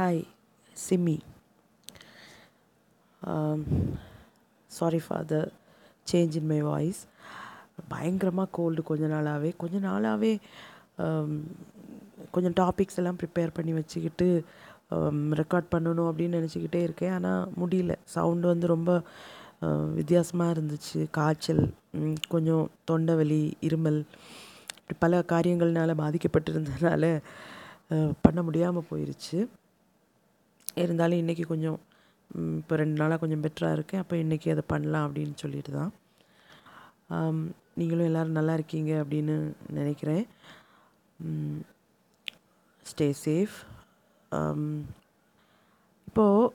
Hi Simmi sorry for the change in my voice பயங்கரமாக cold கொஞ்ச நாளாகவே கொஞ்ச நாளாகவே um, கொஞ்சம் டாபிக்ஸ் எல்லாம் ப்ரிப்பேர் பண்ணி வச்சுக்கிட்டு um, ரெக்கார்ட் பண்ணணும் அப்படின்னு நினச்சிக்கிட்டே இருக்கேன். ஆனால் முடியல. சவுண்டு வந்து ரொம்ப uh, வித்தியாசமாக இருந்துச்சு. காய்ச்சல் கொஞ்சம் தொண்டை வலி இருமல் இப்படி பல காரியங்கள்னால பாதிக்கப்பட்டிருந்ததுனால uh, பண்ண முடியாமல் போயிருச்சு. இருந்தாலும் இன்றைக்கி கொஞ்சம் இப்போ ரெண்டு நாளாக கொஞ்சம் பெட்டராக இருக்கேன். அப்போ இன்றைக்கி அதை பண்ணலாம் அப்படின்னு சொல்லிட்டு தான். நீங்களும் எல்லோரும் நல்லா இருக்கீங்க அப்படின்னு நினைக்கிறேன். ஸ்டே சேஃப் இப்போது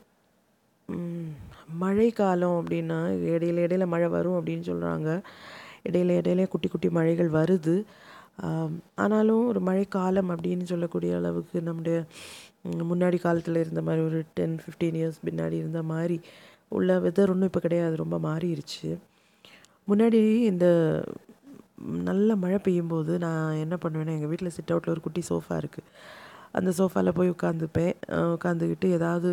மழை காலம் அப்படின்னா இடையில இடையில மழை வரும் அப்படின்னு சொல்கிறாங்க இடையில இடையில குட்டி குட்டி மழைகள் வருது. ஆனாலும் ஒரு மழைக்காலம் அப்படின்னு சொல்லக்கூடிய அளவுக்கு நம்முடைய முன்னாடி காலத்தில் இருந்த மாதிரி ஒரு டென் ஃபிஃப்டீன் இயர்ஸ் பின்னாடி இருந்த மாதிரி உள்ள வெதர் ஒன்றும் இப்போ கிடையாது ரொம்ப மாறிடுச்சு முன்னாடி இந்த நல்ல மழை பெய்யும்போது நான் என்ன பண்ணுவேன்னா எங்கள் வீட்டில் சிட் அவுட்டில் ஒரு குட்டி சோஃபா இருக்குது அந்த சோஃபாவில் போய் உட்காந்துப்பேன். உட்காந்துக்கிட்டு ஏதாவது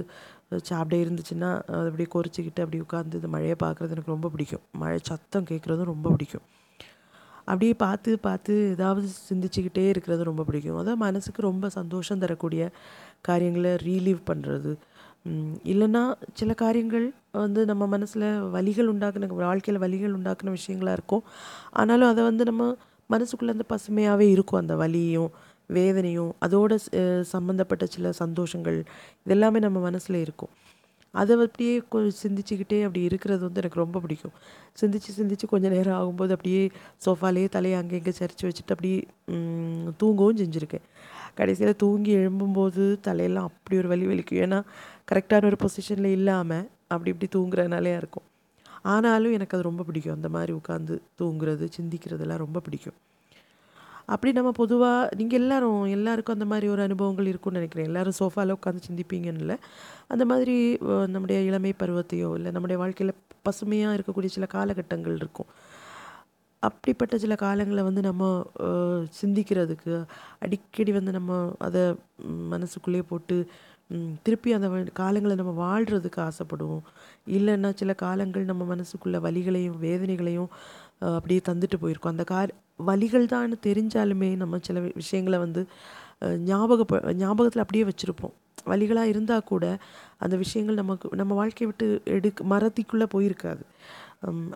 சாப்பிட இருந்துச்சுன்னா அது அப்படியே கொறிச்சிக்கிட்டு அப்படி உட்காந்து இந்த மழையை பார்க்குறது எனக்கு ரொம்ப பிடிக்கும். மழை சத்தம் கேட்குறதும் ரொம்ப பிடிக்கும். அப்படியே பார்த்து பார்த்து ஏதாவது சிந்திச்சுக்கிட்டே இருக்கிறது ரொம்ப பிடிக்கும். அதான் மனசுக்கு ரொம்ப சந்தோஷம் தரக்கூடிய காரியங்களை ரீலீவ் பண்ணுறது இல்லைன்னா சில காரியங்கள் வந்து நம்ம மனசில் வலிகள் உண்டாக்குன வாழ்க்கையில் வலிகள் உண்டாக்குன விஷயங்களா இருக்கும். ஆனாலும் அதை வந்து நம்ம மனசுக்குள்ளே அந்த பசுமையாகவே இருக்கும். அந்த வலியும் வேதனையும் அதோட சம்மந்தப்பட்ட சில சந்தோஷங்கள் இதெல்லாமே நம்ம மனசில் இருக்கும். அதை அப்படியே கொஞ்சம் சிந்திச்சுக்கிட்டே அப்படி இருக்கிறது வந்து எனக்கு ரொம்ப பிடிக்கும். சிந்திச்சு சிந்திச்சு கொஞ்சம் நேரம் ஆகும்போது அப்படியே சோஃபாலேயே தலையை அங்கே இங்கே சரிச்சு வச்சுட்டு அப்படியே தூங்கவும் செஞ்சுருக்கேன். கடைசியில் தூங்கி எழும்பும்போது தலையெல்லாம் அப்படி ஒரு வலி வலிக்கும். ஏன்னா கரெக்டான ஒரு பொசிஷனில் இல்லாமல் அப்படி இப்படி தூங்குறதுனாலே இருக்கும். ஆனாலும் எனக்கு அது ரொம்ப பிடிக்கும். அந்த மாதிரி உட்காந்து தூங்குறது சிந்திக்கிறதெல்லாம் ரொம்ப பிடிக்கும். அப்படி நம்ம பொதுவாக நீங்கள் எல்லாரும் எல்லாருக்கும் அந்த மாதிரி ஒரு அனுபவங்கள் இருக்கும்னு நினைக்கிறேன். எல்லோரும் சோஃபாவில் உட்காந்து சிந்திப்பீங்கன்னு இல்லை அந்த மாதிரி நம்முடைய இளமை பருவத்தையோ இல்லை நம்முடைய வாழ்க்கையில் பசுமையாக இருக்கக்கூடிய சில காலகட்டங்கள் இருக்கும். அப்படிப்பட்ட சில காலங்களை வந்து நம்ம சிந்திக்கிறதுக்கு அடிக்கடி வந்து நம்ம அதை மனசுக்குள்ளேயே போட்டு திருப்பி அந்த காலங்களை நம்ம வாழ்கிறதுக்கு ஆசைப்படுவோம். இல்லைன்னா சில காலங்கள் நம்ம மனசுக்குள்ள வலிகளையும் வேதனைகளையும் அப்படியே தந்துட்டு போயிருக்கோம். அந்த கார் வழிகள் தான் தெரிஞ்சாலுமே நம்ம சில விஷயங்களை வந்து ஞாபக ஞாபகத்தில் அப்படியே வச்சுருப்போம். வழிகளாக இருந்தால் கூட அந்த விஷயங்கள் நமக்கு நம்ம வாழ்க்கையை விட்டு எடுக்க மரத்திக்குள்ளே போயிருக்காது.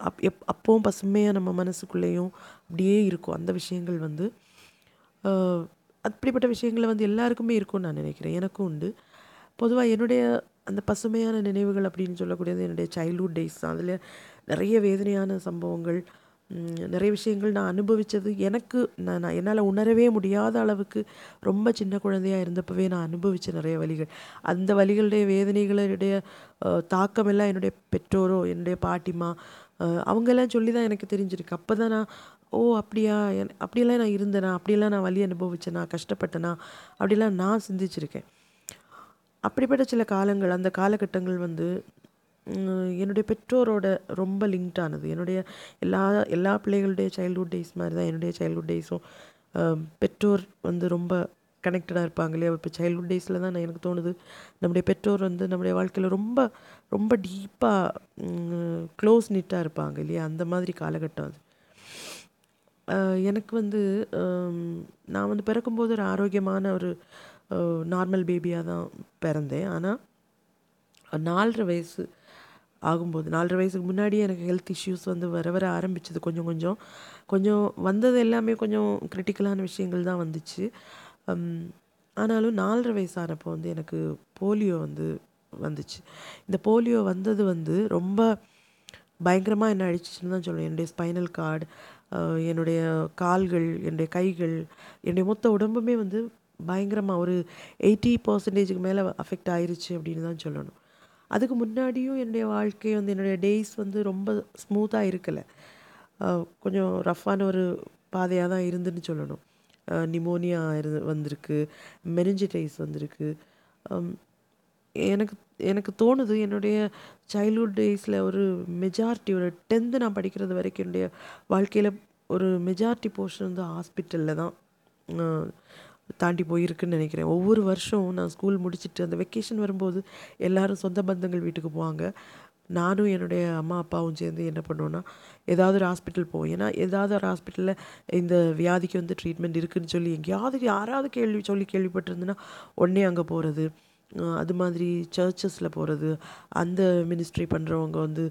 அப் எப் அப்போவும் பசுமையாக நம்ம மனசுக்குள்ளேயும் அப்படியே இருக்கும். அந்த விஷயங்கள் வந்து அப்படிப்பட்ட விஷயங்களை வந்து எல்லாருக்குமே இருக்கும்னு நான் நினைக்கிறேன். எனக்கும் உண்டு. பொதுவாக என்னுடைய அந்த பசுமையான நினைவுகள் அப்படின்னு சொல்லக்கூடியது என்னுடைய சைல்ட்ஹுட் டேஸ் தான் அதில் நிறைய வேதனையான சம்பவங்கள் நிறைய விஷயங்கள் நான் அனுபவித்தது எனக்கு நான் நான் என்னால் உணரவே முடியாத அளவுக்கு ரொம்ப சின்ன குழந்தையாக இருந்தப்பவே நான் அனுபவித்த நிறைய வழிகள் அந்த வழிகளுடைய வேதனைகளுடைய தாக்கமெல்லாம் என்னுடைய பெற்றோரோ என்னுடைய பாட்டிமா அவங்கெல்லாம் சொல்லி தான் எனக்கு தெரிஞ்சிருக்கு. அப்போ தான் நான் ஓ அப்படியா? என்- அப்படியெல்லாம் நான் இருந்தேனா? அப்படியெல்லாம் நான் வழி அனுபவிச்சேனா? கஷ்டப்பட்டேனா? அப்படிலாம் நான் சிந்திச்சிருக்கேன். அப்படிப்பட்ட சில காலங்கள் அந்த காலகட்டங்கள் வந்து என்னுடைய பெற்றோரோட ரொம்ப லிங்க்ட் ஆனது. என்னுடைய எல்லா எல்லா பிள்ளைகளுடைய சைல்ட்ஹுட் டேஸ் மாதிரி தான் என்னுடைய சைல்ட்ஹுட் டேஸும் பெற்றோர் வந்து ரொம்ப கனெக்டடாக இருப்பாங்க இல்லையா இப்போ சைல்ட்ஹுட் டேஸில் தான் நான் எனக்கு தோணுது. நம்முடைய பெற்றோர் வந்து நம்முடைய வாழ்க்கையில் ரொம்ப ரொம்ப டீப்பாக க்ளோஸ் நிட்டாக இருப்பாங்க இல்லையா? அந்த மாதிரி காலகட்டம் அது. எனக்கு வந்து நான் வந்து பிறக்கும்போது ஒரு ஆரோக்கியமான ஒரு நார்மல் பேபியாக தான் பிறந்தேன். ஆனால் நாலரை வயசு ஆகும்போது நாலரை வயசுக்கு முன்னாடியே எனக்கு ஹெல்த் இஷ்யூஸ் வந்து வர வர ஆரம்பிச்சது கொஞ்சம் கொஞ்சம். கொஞ்சம் வந்தது எல்லாமே கொஞ்சம் கிரிட்டிக்கலான விஷயங்கள் தான் வந்துச்சு. ஆனாலும் நாலரை வயசானப்போ வந்து எனக்கு போலியோ வந்து வந்துச்சு. இந்த போலியோ வந்தது வந்து ரொம்ப பயங்கரமாக என்ன அழிச்சிச்சுன்னு தான் சொல்லுவேன் என்னுடைய ஸ்பைனல் கார்டு என்னுடைய கால்கள் என்னுடைய கைகள் என்னுடைய மொத்த உடம்புமே வந்து பயங்கரமாக ஒரு எயிட்டி பர்சன்டேஜுக்கு மேலே அஃபெக்ட் ஆயிருச்சு அப்படின்னு தான் சொல்லணும். அதுக்கு முன்னாடியும் என்னுடைய வாழ்க்கை வந்து என்னுடைய டேஸ் வந்து ரொம்ப ஸ்மூத்தாக இருக்கலை. கொஞ்சம் ரஃப்பான ஒரு பாதையாக தான் இருந்துன்னு சொல்லணும். நிமோனியா இருந்து வந்திருக்கு. மெனிஞ்சிடைஸ் வந்திருக்கு. எனக்கு எனக்கு தோணுது என்னுடைய சைல்ட்ஹுட் டேஸில் ஒரு மெஜாரிட்டி ஒரு டென்த்து நான் படிக்கிறது வரைக்கும் என்னுடைய வாழ்க்கையில் ஒரு மெஜாரிட்டி போர்ஷன் வந்து ஹாஸ்பிட்டலில் தான். தாண்டி போயிருக்குன்னு நினைக்கிறேன். ஒவ்வொரு வருஷம் நான் ஸ்கூல் முடிச்சுட்டு அந்த வெக்கேஷன் வரும்போது எல்லாரும் சொந்த பந்தங்கள் வீட்டுக்கு போவாங்க. நானும் என்னுடைய அம்மா அப்பாவும் சேர்ந்து என்ன பண்ணுவோன்னா ஏதாவது ஒரு ஹாஸ்பிட்டல் போவோம். ஏன்னா ஏதாவது ஒரு ஹாஸ்பிட்டலில் இந்த வியாதிக்கு வந்து ட்ரீட்மெண்ட் இருக்குதுன்னு சொல்லி எங்கேயாவது யாராவது கேள்வி சொல்லி கேள்விப்பட்டிருந்துன்னா உடனே அங்கே போகிறது அது மாதிரி சர்ச்சஸில் போகிறது அந்த மினிஸ்ட்ரி பண்ணுறவங்க வந்து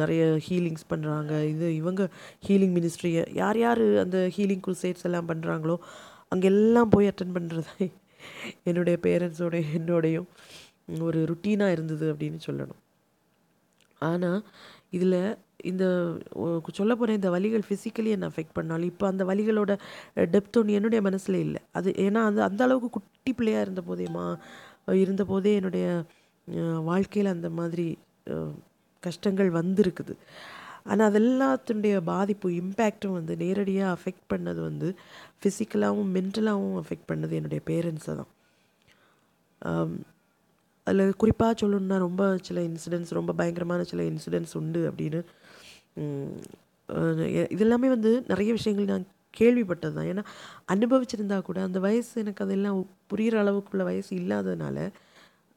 நிறைய ஹீலிங்ஸ் பண்ணுறாங்க இது இவங்க ஹீலிங் மினிஸ்ட்ரியை யார் யார் அந்த ஹீலிங் குரூசேட்ஸ் எல்லாம் பண்ணுறாங்களோ அங்கெல்லாம் போய் அட்டன் பண்ணுறது என்னுடைய பேரண்ட்ஸோடைய என்னோடையும் ஒரு ருட்டீனாக இருந்தது அப்படின்னு சொல்லணும். ஆனால் இதில் இந்த சொல்ல போகிற இந்த வலிகள் ஃபிசிக்கலி என்னை அஃபெக்ட் பண்ணாலும் இப்போ அந்த வலிகளோட டெப்த் ஒன்று என்னுடைய மனசில் இல்லை. அது ஏன்னா அது அந்த அளவுக்கு குட்டி பிள்ளையாக இருந்த போதேமா இருந்த போதே என்னுடைய வாழ்க்கையில் அந்த மாதிரி கஷ்டங்கள் வந்திருக்குது. ஆனால் அதெல்லாத்துடைய பாதிப்பு இம்பேக்டும் வந்து நேரடியாக அஃபெக்ட் பண்ணது வந்து ஃபிசிக்கலாகவும் மென்டலாகவும் அஃபெக்ட் பண்ணது என்னுடைய பேரண்ட்ஸை தான். அதில் குறிப்பாக சொல்லணுன்னா ரொம்ப சில இன்சிடென்ட்ஸ் ரொம்ப பயங்கரமான சில இன்சிடென்ட்ஸ் உண்டு அப்படின்னு இதெல்லாமே வந்து நிறைய விஷயங்கள் நான் கேள்விப்பட்டது தான். ஏன்னா அனுபவிச்சிருந்தா கூட அந்த வயசு எனக்கு அதெல்லாம் புரிகிற அளவுக்குள்ள வயசு இல்லாததுனால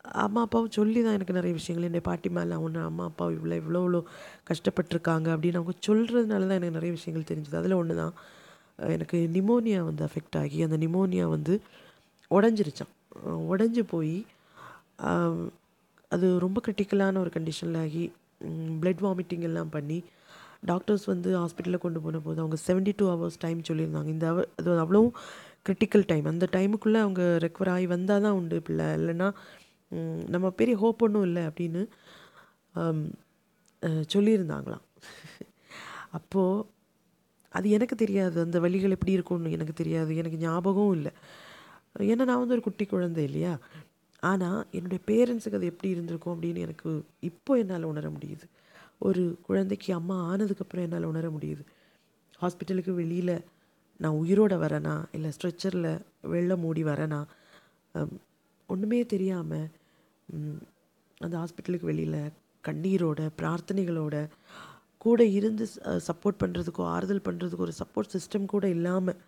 அம்மா அப்பாவும் சொல்லி தான் எனக்கு நிறைய விஷயங்கள். என்னை பாட்டி மேலே ஒன்று அம்மா அப்பா இவ்வளோ இவ்வளோ இவ்வளோ கஷ்டப்பட்டிருக்காங்க அப்படின்னு அவங்க சொல்கிறதுனால தான் எனக்கு நிறைய விஷயங்கள் தெரிஞ்சுது. அதில் ஒன்று தான் எனக்கு நிமோனியா வந்து அஃபெக்ட் ஆகி அந்த நிமோனியா வந்து உடஞ்சிருச்சான் உடஞ்சி போய் அது ரொம்ப கிரிட்டிக்கலான ஒரு கண்டிஷனில் ஆகி பிளட் வாமிட்டிங் எல்லாம் பண்ணி டாக்டர்ஸ் வந்து ஹாஸ்பிட்டலில் கொண்டு போன போது அவங்க 72 டூ ஹவர்ஸ் டைம் சொல்லியிருந்தாங்க. இந்த hour- அது அவ்வளோ கிரிட்டிக்கல் டைம் அந்த டைமுக்குள்ளே அவங்க ரெக்கவர் ஆகி வந்தால் தான் உண்டு பிள்ளை. இல்லைன்னா நம்ம பெரிய ஹோப் ஒன்றும் இல்லை அப்படின்னு சொல்லியிருந்தாங்களாம். அப்போது அது எனக்கு தெரியாது. அந்த வழிகள் எப்படி இருக்கும்னு எனக்கு தெரியாது. எனக்கு ஞாபகம் இல்லை. ஏன்னா நான் வந்து ஒரு குட்டி குழந்தை இல்லையா? ஆனால் என்னுடைய பேரண்ட்ஸுக்கு அது எப்படி இருந்திருக்கும் அப்படின்னு எனக்கு இப்போ என்னால் உணர முடியுது. ஒரு குழந்தைக்கு அம்மா ஆனதுக்கப்புறம் என்னால் உணர முடியுது. ஹாஸ்பிட்டலுக்கு வெளியில் நான் உயிரோட வரேனா? இல்லை ஸ்ட்ரெச்சரில் வெள்ளம் மூடி வரேனா? ஒன்றுமே தெரியாமல் அந்த ஹாஸ்பிட்டலுக்கு வெளியில் கண்ணீரோட பிரார்த்தனைகளோட கூட இருந்து சப்போர்ட் பண்ணுறதுக்கோ ஆறுதல் பண்ணுறதுக்கோ ஒரு சப்போர்ட் சிஸ்டம் கூட இல்லாமல்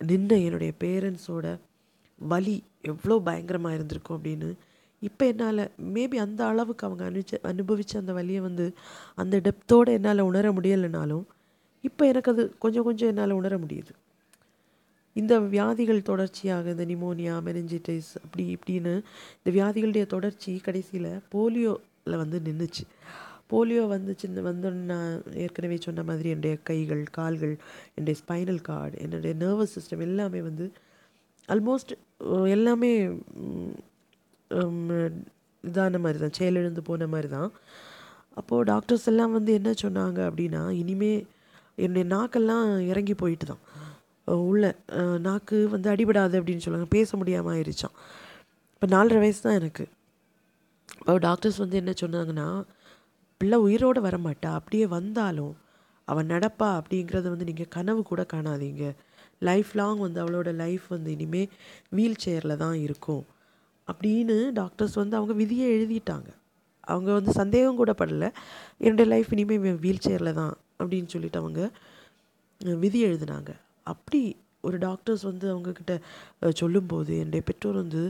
நின்ன என்னுடைய பேரண்ட்ஸோட வலி எவ்வளோ பயங்கரமாக இருந்திருக்கும் அப்படின்னு இப்போ என்னால் மேபி அந்த அளவுக்கு அவங்க அனுச்ச அனுபவித்த அந்த வலியை வந்து அந்த டெப்த்தோடு என்னால் உணர முடியலைனாலும் இப்போ எனக்கு அது கொஞ்சம் கொஞ்சம் என்னால் உணர முடியுது. இந்த வியாதிகள் தொடர்ச்சியாக இந்த நிமோனியா மெனஞ்சிட்டிஸ் அப்படி இப்படின்னு இந்த வியாதிகளுடைய தொடர்ச்சி கடைசியில் போலியோவில் வந்து நின்றுச்சு போலியோ வந்துச்சு வந்தோன்னு நான் ஏற்கனவே சொன்ன மாதிரி என்னுடைய கைகள் கால்கள் என்னுடைய ஸ்பைனல் கார்டு என்னுடைய நர்வஸ் சிஸ்டம் எல்லாமே வந்து ஆல்மோஸ்ட் எல்லாமே இதான மாதிரி தான் செயலிழந்து போன மாதிரி தான் அப்போது டாக்டர்ஸ் எல்லாம் வந்து என்ன சொன்னாங்க அப்படின்னா இனிமே என்னுடைய நாக்கெல்லாம் இறங்கி போயிட்டு தான் உள்ள நாக்கு வந்து அடிபடாது அப்படின்னு சொல்லுவாங்க. பேச முடியாமல் ஆயிடுச்சான் இப்போ நாலரை வயசு தான் எனக்கு. இப்போ டாக்டர்ஸ் வந்து என்ன சொன்னாங்கன்னா பிள்ளை உயிரோடு வரமாட்டா. அப்படியே வந்தாலும் அவன் நடப்பா அப்படிங்கிறத வந்து நீங்கள் கனவு கூட காணாதீங்க. லைஃப் லாங் வந்து அவளோட லைஃப் வந்து இனிமேல் வீல் சேரில் தான் இருக்கும். அப்படின்னு டாக்டர்ஸ் வந்து அவங்க விதியை எழுதிட்டாங்க. அவங்க வந்து சந்தேகம் கூட படலை. என்னுடைய லைஃப் இனிமேல் வீல் சேரில் தான் அப்படின்னு சொல்லிட்டு அவங்க விதி எழுதினாங்க. அப்படி ஒரு டாக்டர்ஸ் வந்து அவங்கக்கிட்ட சொல்லும்போது என்னுடைய பெற்றோர் வந்து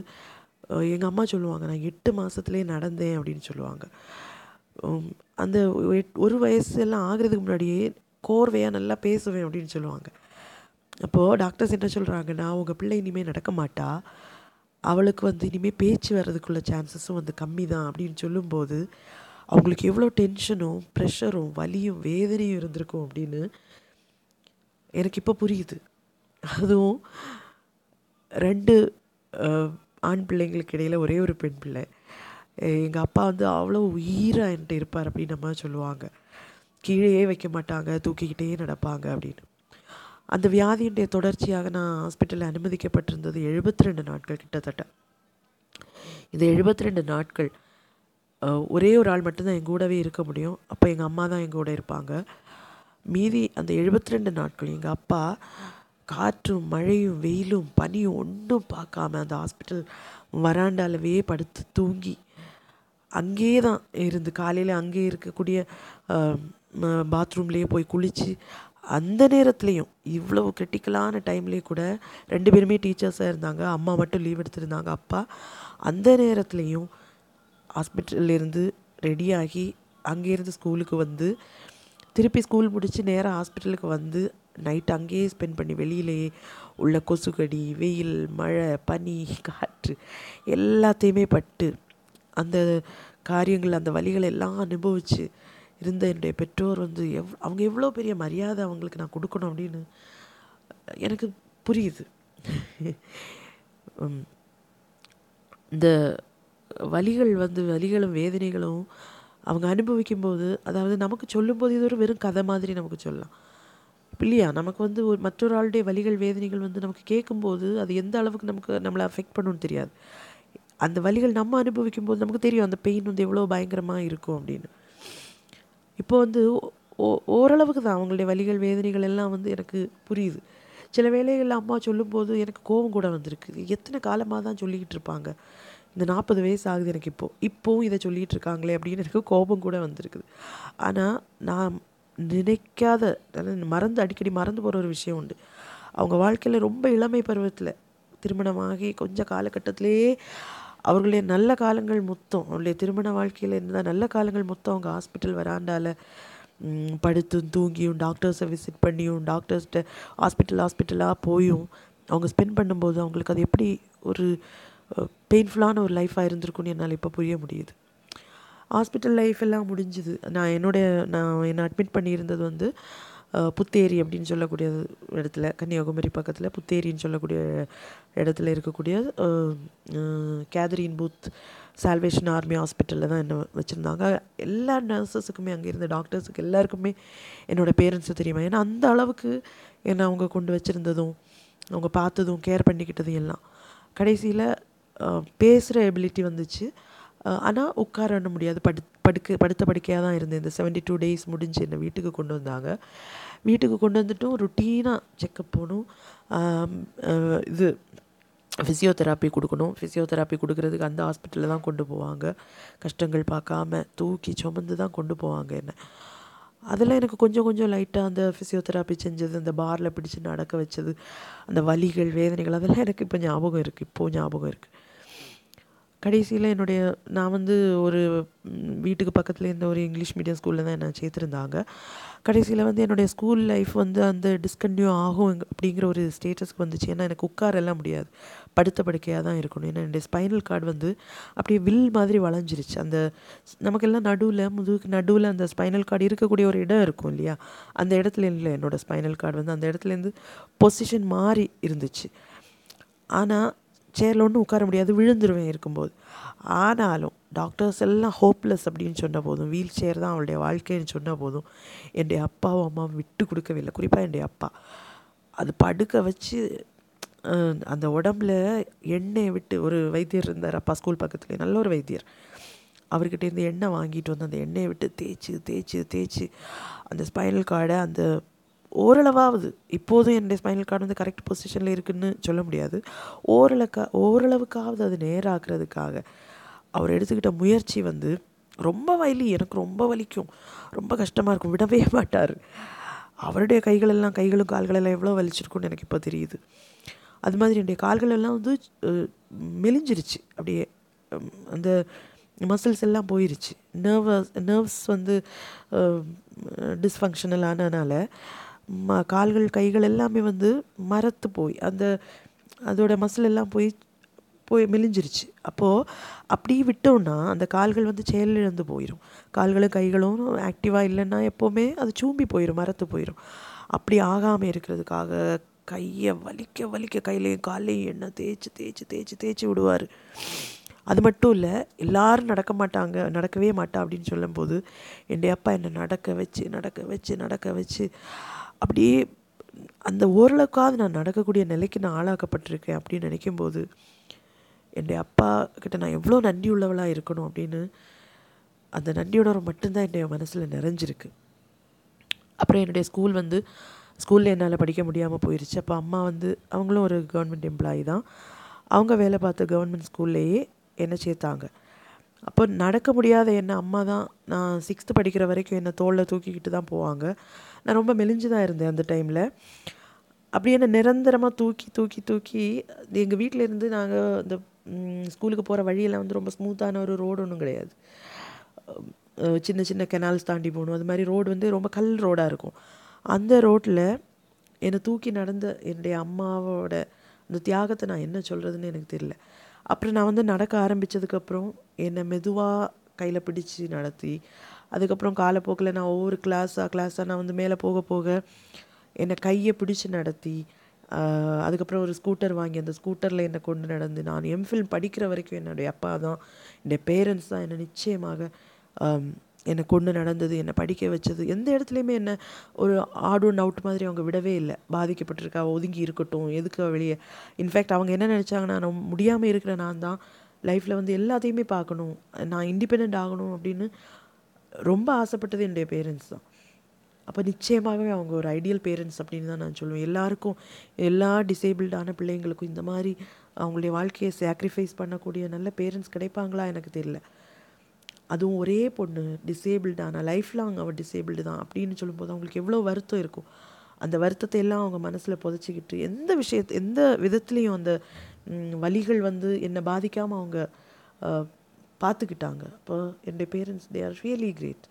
எங்கள் அம்மா சொல்லுவாங்க நான் எட்டு மாதத்துலேயே நடந்தேன் அப்படின்னு சொல்லுவாங்க. அந்த எட்- ஒரு வயசு எல்லாம் ஆகிறதுக்கு முன்னாடியே கோர்வையாக நல்லா பேசுவேன் அப்படின்னு சொல்லுவாங்க. அப்போது டாக்டர்ஸ் என்ன சொல்கிறாங்கன்னா உங்கள் பிள்ளை இனிமேல் நடக்க மாட்டா. அவளுக்கு வந்து இனிமேல் பேச்சு வர்றதுக்குள்ள சான்சஸும் வந்து கம்மி தான் அப்படின்னு சொல்லும்போது அவங்களுக்கு எவ்வளோ டென்ஷனும் ப்ரெஷரும் வலியும் வேதனையும் இருந்திருக்கும் அப்படின்னு எனக்கு இப்போ புரியுது. அதுவும் ரெண்டு ஆண் பிள்ளைங்களுக்கு இடையில் ஒரே ஒரு பெண் பிள்ளை. எங்கள் அப்பா வந்து அவ்வளோ உயிராக என்கிட்ட இருப்பார் அப்படின்னு நம்ம சொல்லுவாங்க. கீழேயே வைக்க மாட்டாங்க தூக்கிக்கிட்டே நடப்பாங்க அப்படின்னு. அந்த வியாதியினுடைய தொடர்ச்சியாக நான் ஹாஸ்பிட்டலில் அனுமதிக்கப்பட்டிருந்தது எழுபத்தி ரெண்டு நாட்கள் கிட்டத்தட்ட. இந்த எழுபத்தி ரெண்டு நாட்கள் ஒரே ஒரு ஆள் மட்டும்தான் எங்கூடவே இருக்க முடியும். அப்போ எங்கள் அம்மா தான் எங்கள் கூட இருப்பாங்க. மீதி அந்த எழுபத்தி ரெண்டு நாட்கள் எங்கள் அப்பா காற்றும் மழையும் வெயிலும் பனியும் ஒன்றும் பார்க்காம அந்த ஹாஸ்பிட்டல் வராண்டாலவே படுத்து தூங்கி. அங்கேயே தான் இருந்து காலையில் அங்கேயே இருக்கக்கூடிய பாத்ரூம்லேயே போய் குளித்து அந்த நேரத்துலையும் இவ்வளவு கிரிட்டிக்கலான டைம்லேயும் கூட ரெண்டு பேருமே டீச்சர்ஸாக இருந்தாங்க. அம்மா மட்டும் லீவ் எடுத்திருந்தாங்க அப்பா. அந்த நேரத்துலையும் ஹாஸ்பிட்டல்லேருந்து ரெடியாகி அங்கேருந்து ஸ்கூலுக்கு வந்து திருப்பி ஸ்கூல் முடித்து நேராக ஹாஸ்பிட்டலுக்கு வந்து நைட் அங்கேயே ஸ்பெண்ட் பண்ணி வெளியிலேயே உள்ள கொசுக்கடி வெயில் மழை பனி காற்று எல்லாத்தையுமே பட்டு அந்த காரியங்கள் அந்த வழிகளை எல்லாம் அனுபவித்து இருந்த என்னுடைய பெற்றோர் வந்து எவ் அவங்க எவ்வளோ பெரிய மரியாதை அவங்களுக்கு நான் கொடுக்கணும் அப்படின்னு எனக்கு புரியுது. இந்த வழிகள் வந்து வலிகளும் வேதனைகளும் அவங்க அனுபவிக்கும்போது அதாவது நமக்கு சொல்லும்போது இது ஒரு வெறும் கதை மாதிரி நமக்கு சொல்லலாம். இல்லையா? நமக்கு வந்து ஒரு மற்றொரு ஆளுடைய வலிகள் வேதனைகள் வந்து நமக்கு கேட்கும்போது அது எந்த அளவுக்கு நமக்கு நம்மளை அஃபெக்ட் பண்ணணும்னு தெரியாது. அந்த வலிகள் நம்ம அனுபவிக்கும் போது நமக்கு தெரியும் அந்த பெயின் வந்து எவ்வளோ பயங்கரமாக இருக்கும் அப்படின்னு. இப்போ வந்து ஓ- ஓரளவுக்கு தான் அவங்களுடைய வலிகள் வேதனைகள் எல்லாம் வந்து எனக்கு புரியுது. சில வேலைகளில் அம்மா சொல்லும்போது எனக்கு கோபம் கூட வந்திருக்கு எத்தனை காலமாக தான் சொல்லிக்கிட்டு இருப்பாங்க? இந்த நாற்பது வயசு ஆகுது எனக்கு இப்போது இப்போவும் இதை சொல்லிகிட்டு இருக்காங்களே அப்படின்னு எனக்கு கோபம் கூட வந்திருக்குது. ஆனால் நான் நினைக்காத மறந்து அடிக்கடி மறந்து போகிற ஒரு விஷயம் உண்டு. அவங்க வாழ்க்கையில் ரொம்ப இளமை பருவத்தில் திருமணமாகி கொஞ்சம் காலகட்டத்திலேயே அவர்களுடைய நல்ல காலங்கள் மொத்தம் அவருடைய திருமண வாழ்க்கையில் இருந்தால் நல்ல காலங்கள் மொத்தம் அவங்க ஹாஸ்பிட்டல் வராண்டால் படுத்தும் தூங்கியும் டாக்டர்ஸை விசிட் பண்ணியும் டாக்டர்ஸ்கிட்ட ஹாஸ்பிட்டல் ஹாஸ்பிட்டலாக போயும். அவங்க ஸ்பெண்ட் பண்ணும்போது அவங்களுக்கு அது எப்படி ஒரு பெயின்ஃபுல்லான ஒரு லைஃபாக இருந்திருக்குன்னு என்னால் இப்போ புரிய முடியுது. ஹாஸ்பிட்டல் லைஃப் எல்லாம் முடிஞ்சுது. நான் என்னுடைய நான் என்னை அட்மிட் பண்ணியிருந்தது வந்து புத்தேரி அப்படின்னு சொல்லக்கூடிய இடத்துல கன்னியாகுமரி பக்கத்தில் புத்தேரின்னு சொல்லக்கூடிய இடத்துல இருக்கக்கூடிய கேதரின் பூத் சால்வேஷன் ஆர்மி ஹாஸ்பிட்டலில் தான் என்ன வச்சுருந்தாங்க. எல்லா நர்சஸுக்குமே அங்கே இருந்த டாக்டர்ஸுக்கு எல்லாருக்குமே என்னோடய பேரண்ட்ஸு தெரியுமா? ஏன்னா அந்த அளவுக்கு என்னை அவங்க கொண்டு வச்சுருந்ததும் அவங்க பார்த்ததும் கேர் பண்ணிக்கிட்டதும் எல்லாம். கடைசியில் பேசுகிற எபிலிட்டி வந்துச்சு. ஆனால் உட்கார முடியாது. படு படுக்க படுத்த படுக்கையாக தான் இருந்தேன். இந்த செவன்டி டூ டேஸ் முடிஞ்சு என்னை வீட்டுக்கு கொண்டு வந்தாங்க. வீட்டுக்கு கொண்டு வந்துட்டும் ருட்டீனாக செக்கப் போகணும். இது ஃபிசியோதெராப்பி கொடுக்கணும். ஃபிசியோதெராப்பி கொடுக்கறதுக்கு அந்த ஹாஸ்பிட்டலில் தான் கொண்டு போவாங்க. கஷ்டங்கள் பார்க்காம தூக்கி சுமந்து தான் கொண்டு போவாங்க என்ன. அதெல்லாம் எனக்கு கொஞ்சம் கொஞ்சம் லைட்டாக அந்த ஃபிசியோதெராப்பி செஞ்சது அந்த பாரில் பிடிச்சு நடக்க வச்சது அந்த வலிகள் வேதனைகள் அதெல்லாம் எனக்கு இப்போ ஞாபகம் இருக்குது இப்போது ஞாபகம் இருக்குது கடைசியில் என்னுடைய நான் வந்து ஒரு வீட்டுக்கு பக்கத்தில் இருந்த ஒரு இங்கிலீஷ் மீடியம் ஸ்கூலில் தான் என்னை சேர்த்துருந்தாங்க. கடைசியில் வந்து என்னுடைய ஸ்கூல் லைஃப் வந்து அந்த டிஸ்கன்டினியூ ஆகும் அப்படிங்கிற ஒரு ஸ்டேட்டஸ்க்கு வந்துச்சு. ஏன்னா எனக்கு உட்காரெல்லாம் முடியாது. படுத்த படுக்கையாக தான் இருக்கணும். ஏன்னா என்னுடைய ஸ்பைனல் கார்டு வந்து அப்படியே வில் மாதிரி வளைஞ்சிருச்சு. அந்த நமக்கெல்லாம் நடுவில் முதுகுக்கு நடுவில் அந்த ஸ்பைனல் கார்டு இருக்கக்கூடிய ஒரு இடம் இருக்கும் இல்லையா? அந்த இடத்துல இல்லை என்னோடய ஸ்பைனல் கார்டு வந்து அந்த இடத்துலேருந்து பொசிஷன் மாறி இருந்துச்சு. ஆனால் சேரில் ஒன்றும் உட்கார முடியாது விழுந்துருவேன் இருக்கும்போது. ஆனாலும் டாக்டர்ஸ் எல்லாம் ஹோப்லெஸ் அப்படின்னு சொன்ன போதும் வீல் சேர் தான் அவளுடைய வாழ்க்கைன்னு சொன்ன போதும் என்னுடைய அப்பாவும் அம்மாவும் விட்டு கொடுக்கவே இல்லை குறிப்பாக என்னுடைய அப்பா. அது படுக்க வச்சு அந்த உடம்புல எண்ணெயை விட்டு ஒரு வைத்தியர் இருந்தார் அப்பா ஸ்கூல் பக்கத்துலேயே நல்ல ஒரு வைத்தியர். அவர்கிட்ட இருந்து எண்ணெய் வாங்கிட்டு வந்து அந்த எண்ணெயை விட்டு தேய்ச்சி தேய்ச்சி தேய்ச்சி அந்த ஸ்பைனல் கார்டை அந்த ஓரளவாவது இப்போதும் என்னுடைய ஸ்பைனல் கார்டு வந்து கரெக்ட் பொசிஷனில் இருக்குதுன்னு சொல்ல முடியாது. ஓரளவுக்கா ஓரளவுக்காவது அது நேராகிறதுக்காக அவர் எடுத்துக்கிட்ட முயற்சி வந்து ரொம்ப வலி எனக்கு ரொம்ப வலிக்கும். ரொம்ப கஷ்டமாக இருக்கும். விடவே மாட்டார். அவருடைய கைகளெல்லாம் கைகளும் கால்களெல்லாம் எவ்வளோ வலிச்சிருக்கும்னு எனக்கு இப்போ தெரியுது. அது மாதிரி என்னுடைய கால்களெல்லாம் வந்து மெலிஞ்சிருச்சு. அப்படியே அந்த மசில்ஸ் எல்லாம் போயிருச்சு. நர்வஸ் நர்வ்ஸ் வந்து டிஸ்ஃபங்க்ஷனல் ஆனதுனால ம கால்கள் கைகள் எல்லாமே வந்து மரத்து போய் அந்த அதோடய மசில் எல்லாம் போய் போய் மெலிஞ்சிருச்சு. அப்போது அப்படியே விட்டோன்னா அந்த கால்கள் வந்து செயலிழந்து போயிடும் கால்களும் கைகளும் ஆக்டிவாக இல்லைன்னா எப்போவுமே அது சூம்பி போயிடும் மரத்து போயிடும் அப்படி ஆகாமல் இருக்கிறதுக்காக கையை வலிக்க வலிக்க கையிலையும் காலையும் எண்ணெய் தேய்ச்சி தேய்ச்சி தேய்ச்சி தேய்ச்சி விடுவார். அது மட்டும் இல்லை எல்லாரும் நடக்க மாட்டாங்க நடக்கவே மாட்டா அப்படின்னு சொல்லும்போது என்னுடைய அப்பா என்னை நடக்க வச்சு நடக்க வச்சு நடக்க வச்சு. அப்படியே அந்த ஓரளவுக்காவது நான் நடக்கக்கூடிய நிலைக்கு நான் ஆளாக்கப்பட்டிருக்கேன் அப்படின்னு நினைக்கும்போது என்னுடைய அப்பா கிட்ட நான் எவ்வளோ நன்றி உள்ளவளாக இருக்கணும் அப்படின்னு அந்த நன்றியுணர்வு மட்டும்தான் என்னுடைய மனசில் நிறைஞ்சிருக்கு. அப்புறம் என்னுடைய ஸ்கூல் வந்து ஸ்கூலில் என்னால் படிக்க முடியாமல் போயிடுச்சு அப்போ அம்மா வந்து அவங்களும் ஒரு கவர்மெண்ட் எம்ப்ளாயி தான். அவங்க வேலை பார்த்த கவர்மெண்ட் ஸ்கூல்லையே என்னை சேர்த்தாங்க. அப்போ நடக்க முடியாத என்ன அம்மா தான் நான் சிக்ஸ்த்து படிக்கிற வரைக்கும் என்னை தோளில் தூக்கிக்கிட்டு தான் போவாங்க. நான் ரொம்ப மெலிஞ்சு தான் இருந்தேன் அந்த டைமில் அப்படியே என்ன நிரந்தரமாக தூக்கி தூக்கி தூக்கி எங்கள் வீட்டில் இருந்து நாங்கள் இந்த ஸ்கூலுக்கு போகிற வழியெல்லாம் வந்து ரொம்ப ஸ்மூத்தான ஒரு ரோடு ஒன்றும் கிடையாது. சின்ன சின்ன கெனால்ஸ் தாண்டி போகணும். அது மாதிரி ரோடு வந்து ரொம்ப கல் ரோடாக இருக்கும். அந்த ரோட்டில் என்னை தூக்கி நடந்த என்னுடைய அம்மாவோட அந்த தியாகத்தை நான் என்ன சொல்கிறதுன்னு எனக்கு தெரியல. அப்புறம் நான் வந்து நடக்க ஆரம்பித்ததுக்கப்புறம் என்னை மெதுவாக கையில் பிடிச்சு நடத்தி அதுக்கப்புறம் காலப்போக்கில் நான் ஒவ்வொரு கிளாஸாக கிளாஸாக நான் வந்து மேலே போக போக என்னை கையை பிடிச்சி நடத்தி அதுக்கப்புறம் ஒரு ஸ்கூட்டர் வாங்கி அந்த ஸ்கூட்டரில் என்னை கொண்டு நடந்து நான் எம்ஃபில் படிக்கிற வரைக்கும் என்னுடைய அப்பா தான். என்னுடைய பேரண்ட்ஸ் தான் என்னை நிச்சயமாக என்னை கொண்டு நடந்தது என்னை படிக்க வச்சது. எந்த இடத்துலையுமே என்னை ஒரு ஆட் ஒன் அவுட் மாதிரி அவங்க விடவே இல்லை. பாதிக்கப்பட்டிருக்கா ஒதுங்கி இருக்கட்டும் எதுக்கு வெளியே. இன்ஃபேக்ட் அவங்க என்ன நினச்சாங்கன்னா நான் முடியாமல் இருக்கிற நான் தான். லைஃப்பில் வந்து எல்லாத்தையுமே பார்க்கணும். நான் இண்டிபெண்ட் ஆகணும் அப்படின்னு ரொம்ப ஆசைப்பட்டது என்னுடைய பேரண்ட்ஸ் தான். அப்போ நிச்சயமாகவே அவங்க ஒரு ஐடியல் பேரண்ட்ஸ் அப்படின்னு தான் நான் சொல்லுவேன். எல்லாருக்கும் எல்லா டிசேபிள்டான பிள்ளைங்களுக்கும் இந்த மாதிரி அவங்களுடைய வாழ்க்கையை சாக்ரிஃபைஸ் பண்ணக்கூடிய நல்ல பேரண்ட்ஸ் கிடைப்பாங்களா எனக்கு தெரியல. அதுவும் ஒரே பொண்ணு டிசேபிள்டான லைஃப் லாங் அவள் டிசேபிள்டு தான் அப்படின்னு சொல்லும்போது அவங்களுக்கு எவ்வளோ வருத்தம் இருக்கும். அந்த வருத்தத்தை எல்லாம் அவங்க மனசில் புதைச்சிக்கிட்டு எந்த விஷயத்து எந்த விதத்துலேயும் அந்த வழிகள் வலிகள் வந்து என்னை பாதிக்காமல் அவங்க பார்த்துக்கிட்டாங்க. அப்போ என்னுடைய parents they are really great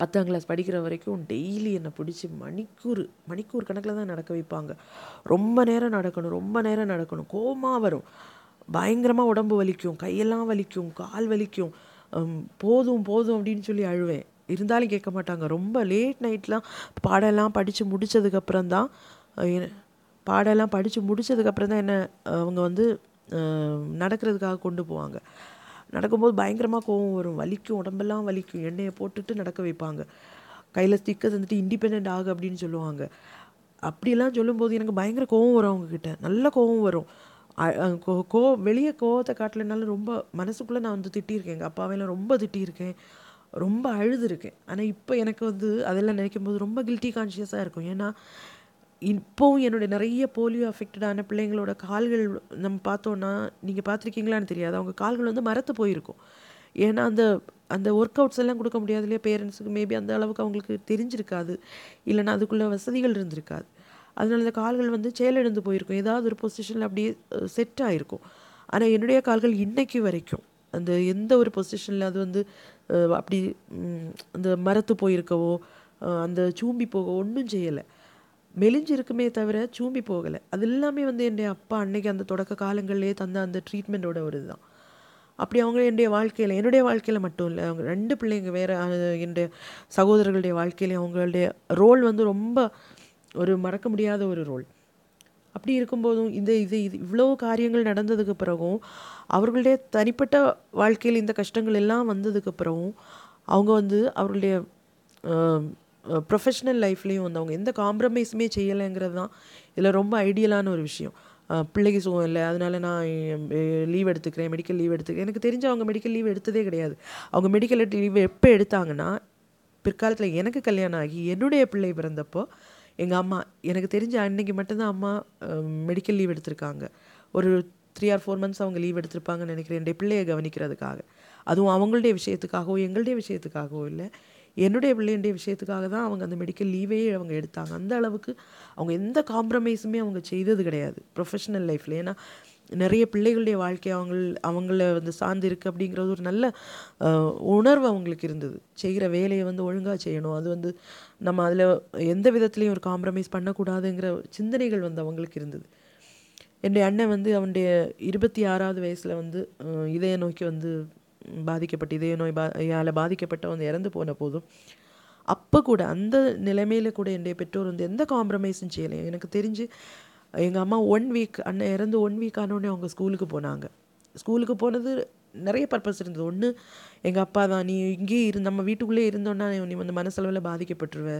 பத்தாம் கிளாஸ் படிக்கிற வரைக்கும் டெய்லி என்னை பிடிச்சி மணிக்கூர் மணிக்கூர் கணக்கில் தான் நடக்க வைப்பாங்க. ரொம்ப நேரம் நடக்கணும் ரொம்ப நேரம் நடக்கணும். கோமா வரும். பயங்கரமாக உடம்பு வலிக்கும் கையெல்லாம் வலிக்கும் கால் வலிக்கும். போதும் போதும் அப்படின்னு சொல்லி அழுவேன். இருந்தாலும் கேட்க மாட்டாங்க. ரொம்ப லேட் நைட்லாம் பாடெல்லாம் படித்து முடித்ததுக்கப்புறம் தான் பாடெல்லாம் படித்து முடித்ததுக்கப்புறம் தான் என்ன அவங்க வந்து நடக்கிறதுக்காக கொண்டு போவாங்க. நடக்கும்போது பயங்கரமாக கோவம் வரும். வலிக்கும் உடம்பெல்லாம் வலிக்கும். எண்ணெயை போட்டுட்டு நடக்க வைப்பாங்க. கையில் ஸ்டிக்கர் தந்துட்டு இண்டிபெண்ட் ஆகு அப்படின்னு சொல்லுவாங்க. அப்படிலாம் சொல்லும்போது எனக்கு பயங்கர கோவம் வரும் அவங்கக்கிட்ட நல்ல கோவம் வரும். கோ- கோ வெளியே கோவத்தை காட்டலைனாலும் ரொம்ப மனசுக்குள்ளே நான் வந்து திட்டியிருக்கேன். எங்கள் அப்பாவையெல்லாம் ரொம்ப திட்டியிருக்கேன். ரொம்ப அழுதுருக்கேன். ஆனால் இப்போ எனக்கு வந்து அதெல்லாம் நினைக்கும் போது ரொம்ப கில்ட்டி கான்ஷியஸாக இருக்கும். ஏன்னா இப்போவும் என்னுடைய நிறைய போலியோ அஃபெக்டடான பிள்ளைங்களோட கால்கள் நம்ம பார்த்தோன்னா நீங்கள் பார்த்துருக்கீங்களான்னு தெரியாது. அவங்க கால்கள் வந்து மரத்து போயிருக்கும். ஏன்னா அந்த அந்த ஒர்க் அவுட்ஸ் எல்லாம் கொடுக்க முடியாது இல்லையா? பேரண்ட்ஸுக்கு மேபி அந்த அளவுக்கு அவங்களுக்கு தெரிஞ்சிருக்காது. இல்லைன்னா அதுக்குள்ளே வசதிகள் இருந்திருக்காது. அதனால அந்த கால்கள் வந்து செயலிழந்து போயிருக்கும். ஏதாவது ஒரு பொசிஷனில் அப்படியே செட் ஆகிருக்கும் ஆனால் என்னுடைய கால்கள் இன்றைக்கு வரைக்கும் அந்த எந்த ஒரு பொசிஷனில் அது வந்து அப்படி அந்த மரத்து போயிருக்கவோ அந்த சூம்பி போக ஒன்றும் செய்யலை. மெலிஞ்சிருக்குமே தவிர சூம்பி போகலை. அது எல்லாமே வந்து என்னுடைய அப்பா அன்னைக்கு அந்த தொடக்க காலங்கள்லேயே தந்த அந்த ட்ரீட்மெண்ட்டோட ஒரு இதுதான் அப்படி அவங்க என்னுடைய வாழ்க்கையில் என்னுடைய வாழ்க்கையில் மட்டும் இல்லை அவங்க ரெண்டு பிள்ளைங்க வேறு என்னுடைய சகோதரர்களுடைய வாழ்க்கையிலே அவங்களுடைய ரோல் வந்து ரொம்ப ஒரு மறக்க முடியாத ஒரு ரோல் அப்படி இருக்கும்போதும் இந்த இது இது இவ்வளோ காரியங்கள் நடந்ததுக்கு பிறகும் அவர்களுடைய தனிப்பட்ட வாழ்க்கையில் இந்த கஷ்டங்கள் எல்லாம் வந்ததுக்கு பிறகும் அவங்க வந்து அவர்களுடைய ப்ரொஃபஷ்னல் லைஃப்லேயும் வந்து அவங்க எந்த காம்ப்ரமைஸுமே செய்யலைங்கிறது தான் இதில் ரொம்ப ஐடியலான ஒரு விஷயம். பிள்ளைக்கு சுகம் இல்லை அதனால நான் லீவ் எடுத்துக்கிறேன் மெடிக்கல் லீவ் எடுத்துக்கிறேன் எனக்கு தெரிஞ்சு அவங்க மெடிக்கல் லீவ் எடுத்ததே கிடையாது. அவங்க மெடிக்கல் லீவ் எப்போ எடுத்தாங்கன்னா பிற்காலத்தில் எனக்கு கல்யாணம் ஆகி என்னுடைய பிள்ளை பிறந்தப்போ எங்கள் அம்மா எனக்கு தெரிஞ்ச அன்னைக்கு மட்டும்தான் அம்மா மெடிக்கல் லீவ் எடுத்திருக்காங்க. ஒரு த்ரீ ஆர் ஃபோர் மந்த்ஸ் அவங்க லீவ் எடுத்திருப்பாங்கன்னு நினைக்கிறேன். என்னுடைய பிள்ளையை கவனிக்கிறதுக்காக. அதுவும் அவங்களுடைய விஷயத்துக்காகவோ எங்களுடைய விஷயத்துக்காகவோ இல்லை. என்னுடைய பிள்ளையுடைய விஷயத்துக்காக தான் அவங்க அந்த மெடிக்கல் லீவே அவங்க எடுத்தாங்க. அந்த அளவுக்கு அவங்க எந்த காம்ப்ரமைஸுமே அவங்க செய்தது கிடையாது ப்ரொஃபஷனல் லைஃப்பில் ஏன்னா நிறைய பிள்ளைகளுடைய வாழ்க்கை அவங்க அவங்கள வந்து சார்ந்து இருக்குது அப்படிங்கிறது ஒரு நல்ல உணர்வு அவங்களுக்கு இருந்தது. செய்கிற வேலையை வந்து ஒழுங்காக செய்யணும். அது வந்து நம்ம அதில் எந்த விதத்துலேயும் ஒரு காம்ப்ரமைஸ் பண்ணக்கூடாதுங்கிற சிந்தனைகள் வந்து அவங்களுக்கு இருந்தது. என்னுடைய அண்ணன் வந்து அவனுடைய இருபத்தி ஆறாவது வயசில் வந்து இதய நோக்கி வந்து பாதிக்கப்பட்டு இதய நோய் பா யால் பாதிக்கப்பட்ட வந்து இறந்து போன போதும் அப்போ கூட அந்த நிலைமையில் கூட என்னுடைய பெற்றோர் வந்து எந்த காம்ப்ரமைஸும் செய்யலை. எனக்கு தெரிஞ்சு எங்கள் அம்மா ஒன் வீக் அண்ணன் இறந்து ஒன் வீக் ஆனோடனே அவங்க ஸ்கூலுக்கு போனாங்க. ஸ்கூலுக்கு போனது நிறைய பர்பஸ் இருந்தது. ஒன்று எங்கள் அப்பா தான் நீ இங்கேயே இரு நம்ம வீட்டுக்குள்ளே இருந்தோன்னா நீ வந்து மனசளவில் பாதிக்கப்பட்டுருவ.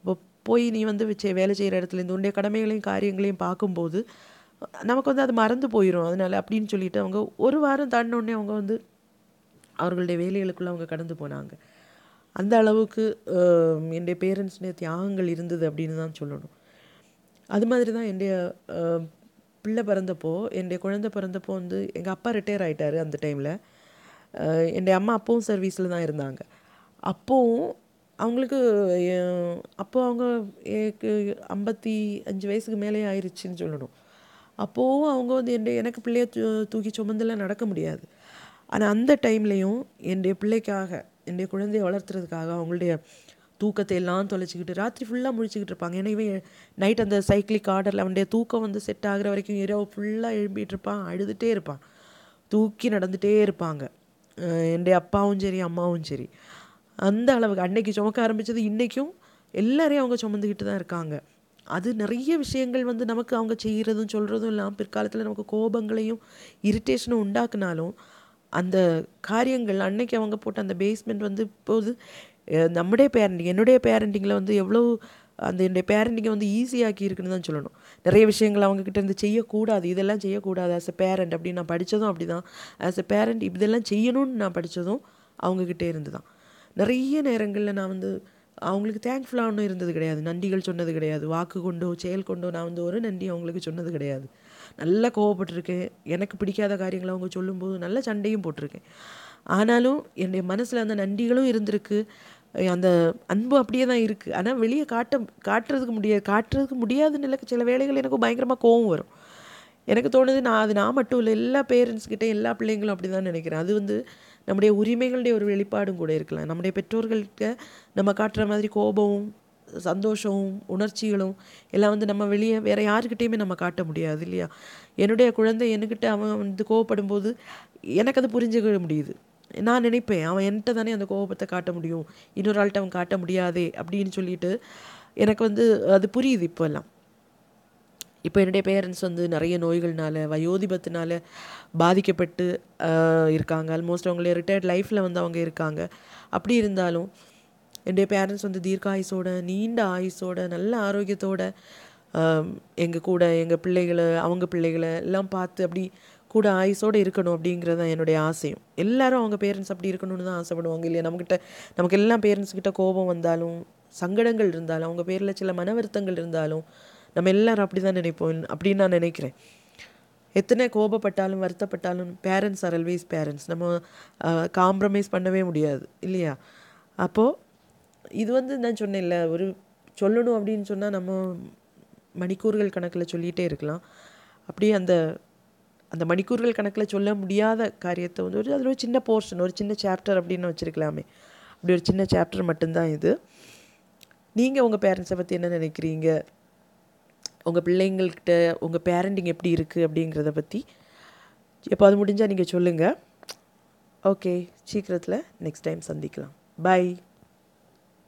இப்போ போய் நீ வந்து வேலை செய்கிற இடத்துல இந்த உன்னுடைய கடமைகளையும் காரியங்களையும் பார்க்கும்போது நமக்கு வந்து அது மறந்து போயிடும் அதனால அப்படின்னு சொல்லிட்டு அவங்க ஒரு வாரம் தாண்டினோடனே அவங்க வந்து அவர்களுடைய வேலைகளுக்குள்ள அவங்க கடந்து போனாங்க. அந்த அளவுக்கு என்னுடைய பேரண்ட்ஸ்னுடைய தியாகங்கள் இருந்தது அப்படின்னு தான் சொல்லணும். அது மாதிரி தான் என்னுடைய பிள்ளை பிறந்தப்போ என்னுடைய குழந்தை பிறந்தப்போ வந்து எங்கள் அப்பா ரிட்டையர் ஆகிட்டார் அந்த டைமில் என்னுடைய அம்மா அப்பவும் சர்வீஸில் தான் இருந்தாங்க. அப்போவும் அவங்களுக்கு அப்போது அப்போ அவங்க ஏக்கு ஐம்பத்தி அஞ்சு வயசுக்கு மேலே ஆயிடுச்சுன்னு சொல்லணும். அப்போவும் அவங்க வந்து என்னுடைய எனக்கு பிள்ளைய தூ தூக்கி சுமந்தெல்லாம் நடக்க முடியாது. ஆனால் அந்த டைம்லேயும் என்னுடைய பிள்ளைக்காக என்னுடைய குழந்தையை வளர்த்துறதுக்காக அவங்களுடைய தூக்கத்தை எல்லாம் தொலைச்சிக்கிட்டு ராத்திரி ஃபுல்லாக முழிச்சிக்கிட்டு இருப்பாங்க. ஏன்னா இவன் நைட் அந்த சைக்கிளிக் ஆர்டரில் அவனுடைய தூக்கம் வந்து செட் ஆகிற வரைக்கும் இரவு ஃபுல்லாக எழும்பிட்டு இருப்பான் அழுதுகிட்டே இருப்பான். தூக்கி நடந்துகிட்டே இருப்பாங்க. என்னுடைய அப்பாவும் சரி அம்மாவும் சரி. அந்த அளவுக்கு அன்னைக்கு சுமக்க ஆரம்பித்தது இன்றைக்கும் எல்லாரையும் அவங்க சுமந்துக்கிட்டு தான் இருக்காங்க. அது நிறைய விஷயங்கள் வந்து நமக்கு அவங்க செய்கிறதும் சொல்கிறதும் இல்லாமல் பிற்காலத்தில் நமக்கு கோபங்களையும் இரிட்டேஷனும் உண்டாக்குனாலும் அந்த காரியங்கள் அன்னைக்கு அவங்க போட்ட அந்த பேஸ்மெண்ட் வந்து இப்போது நம்முடைய பேரண்டிங் என்னுடைய பேரண்டிங்கில் வந்து எவ்வளோ அந்த என்னுடைய பேரண்டிங்கை வந்து ஈஸியாக்கி இருக்குன்னு தான் சொல்லணும். நிறைய விஷயங்கள் அவங்கக்கிட்ட இருந்து செய்யக்கூடாது இதெல்லாம் செய்யக்கூடாது ஆஸ் எ பேரண்ட் அப்படின்னு நான் படித்ததும் அப்படி தான் ஆஸ் எ பேரண்ட் இதெல்லாம் செய்யணும்னு நான் படித்ததும் அவங்கக்கிட்டே இருந்து தான். நிறைய நேரங்களில் நான் வந்து அவங்களுக்கு தேங்க்ஃபுல்லாக இருந்தது கிடையாது. நன்றிகள் சொன்னது கிடையாது. வாக்கு கொண்டோ செயல் கொண்டோ நான் வந்து ஒரு நன்றி அவங்களுக்கு சொன்னது கிடையாது. நல்லா கோவப்பட்டிருக்கேன் எனக்கு பிடிக்காத காரியங்களை அவங்க சொல்லும்போது நல்ல சண்டையும் போட்டிருக்கேன். ஆனாலும் என்னுடைய மனசில் அந்த நன்றிகளும் இருந்திருக்கு. அந்த அன்பு அப்படியே தான் இருக்குது ஆனால் வெளியே காட்ட காட்டுறதுக்கு முடியாது காட்டுறதுக்கு முடியாத நிலைக்கு சில வேலைகள் எனக்கு பயங்கரமாக கோவம் வரும். எனக்கு தோணுது நான் அது நான் மட்டும் இல்லை எல்லா பேரண்ட்ஸ்கிட்ட எல்லா பிள்ளைங்களும் அப்படி தான் நினைக்கிறேன். அது வந்து நம்முடைய உரிமைகளுடைய ஒரு வெளிப்பாடும் கூட இருக்கலாம். நம்முடைய பெற்றோர்கள்கிட்ட நம்ம காட்டுற மாதிரி கோபமும் சந்தோஷமும் உணர்ச்சிகளும் எல்லாம் வந்து நம்ம வெளியே வேறு யாருக்கிட்டேயுமே நம்ம காட்ட முடியாது இல்லையா? என்னுடைய குழந்தை என்கிட்ட அவன் வந்து கோவப்படும் போது எனக்கு அது புரிஞ்சுக்க முடியுது. நான் நினைப்பேன் அவன் என்கிட்ட தானே அந்த கோபத்தை காட்ட முடியும். இன்னொரு ஆள்கிட்ட அவன் காட்ட முடியாதே அப்படின்னு சொல்லிட்டு எனக்கு வந்து அது புரியுது இப்போல்லாம் இப்போ என்னுடைய பேரண்ட்ஸ் வந்து நிறைய நோய்கள்னால வயோதிபத்தினால பாதிக்கப்பட்டு இருக்காங்க. ஆல்மோஸ்ட் அவங்களுடைய ரிட்டையர்ட் லைஃப்பில் வந்து அவங்க இருக்காங்க. அப்படி இருந்தாலும் என்னுடைய பேரண்ட்ஸ் வந்து தீர்க்க ஆயுசோட நீண்ட ஆயுசோட நல்ல ஆரோக்கியத்தோட எங்கள் கூட எங்கள் பிள்ளைகளை அவங்க பிள்ளைகளை எல்லாம் பார்த்து அப்படி கூட ஆயுசோடு இருக்கணும் அப்படிங்கிறது தான் என்னுடைய ஆசையும். எல்லாரும் அவங்க பேரண்ட்ஸ் அப்படி இருக்கணும்னு தான் ஆசைப்படுவாங்க இல்லையா? நம்மக்கிட்ட நமக்கு எல்லாம் பேரண்ட்ஸ்கிட்ட கோபம் வந்தாலும் சங்கடங்கள் இருந்தாலும் அவங்க பேரில் சில மன வருத்தங்கள் இருந்தாலும் நம்ம எல்லாரும் அப்படி தான் நினைப்போம். அப்படின்னு நான் நினைக்கிறேன். எத்தனை கோபப்பட்டாலும் வருத்தப்பட்டாலும் பேரண்ட்ஸ் ஆர் ஆல்வேஸ் பேரண்ட்ஸ் நம்ம காம்ப்ரமைஸ் பண்ணவே முடியாது இல்லையா? அப்போது இது வந்து நான் சொன்னேன்ல ஒரு சொல்லணும் அப்படின்னு சொன்னால் நம்ம மணிக்கூறுகள் கணக்கில் சொல்லிகிட்டே இருக்கலாம். அப்படியே அந்த அந்த மணிக்கூறுகள் கணக்கில் சொல்ல முடியாத காரியத்தை வந்து ஒரு அதில் ஒரு சின்ன போர்ஷன் ஒரு சின்ன சாப்டர் அப்படின்னு வச்சுருக்கலாமே. அப்படி ஒரு சின்ன சாப்டர் மட்டும்தான் இது. நீங்கள் உங்கள் பேரண்ட்ஸை பற்றி என்ன நினைக்கிறீங்க? உங்கள் பிள்ளைங்கள்கிட்ட உங்கள் பேரண்டிங் எப்படி இருக்குது அப்படிங்கிறத பற்றி எப்போ அது முடிஞ்சால் நீங்கள் சொல்லுங்கள் ஓகே சீக்கிரத்தில் நெக்ஸ்ட் டைம் சந்திக்கலாம். பை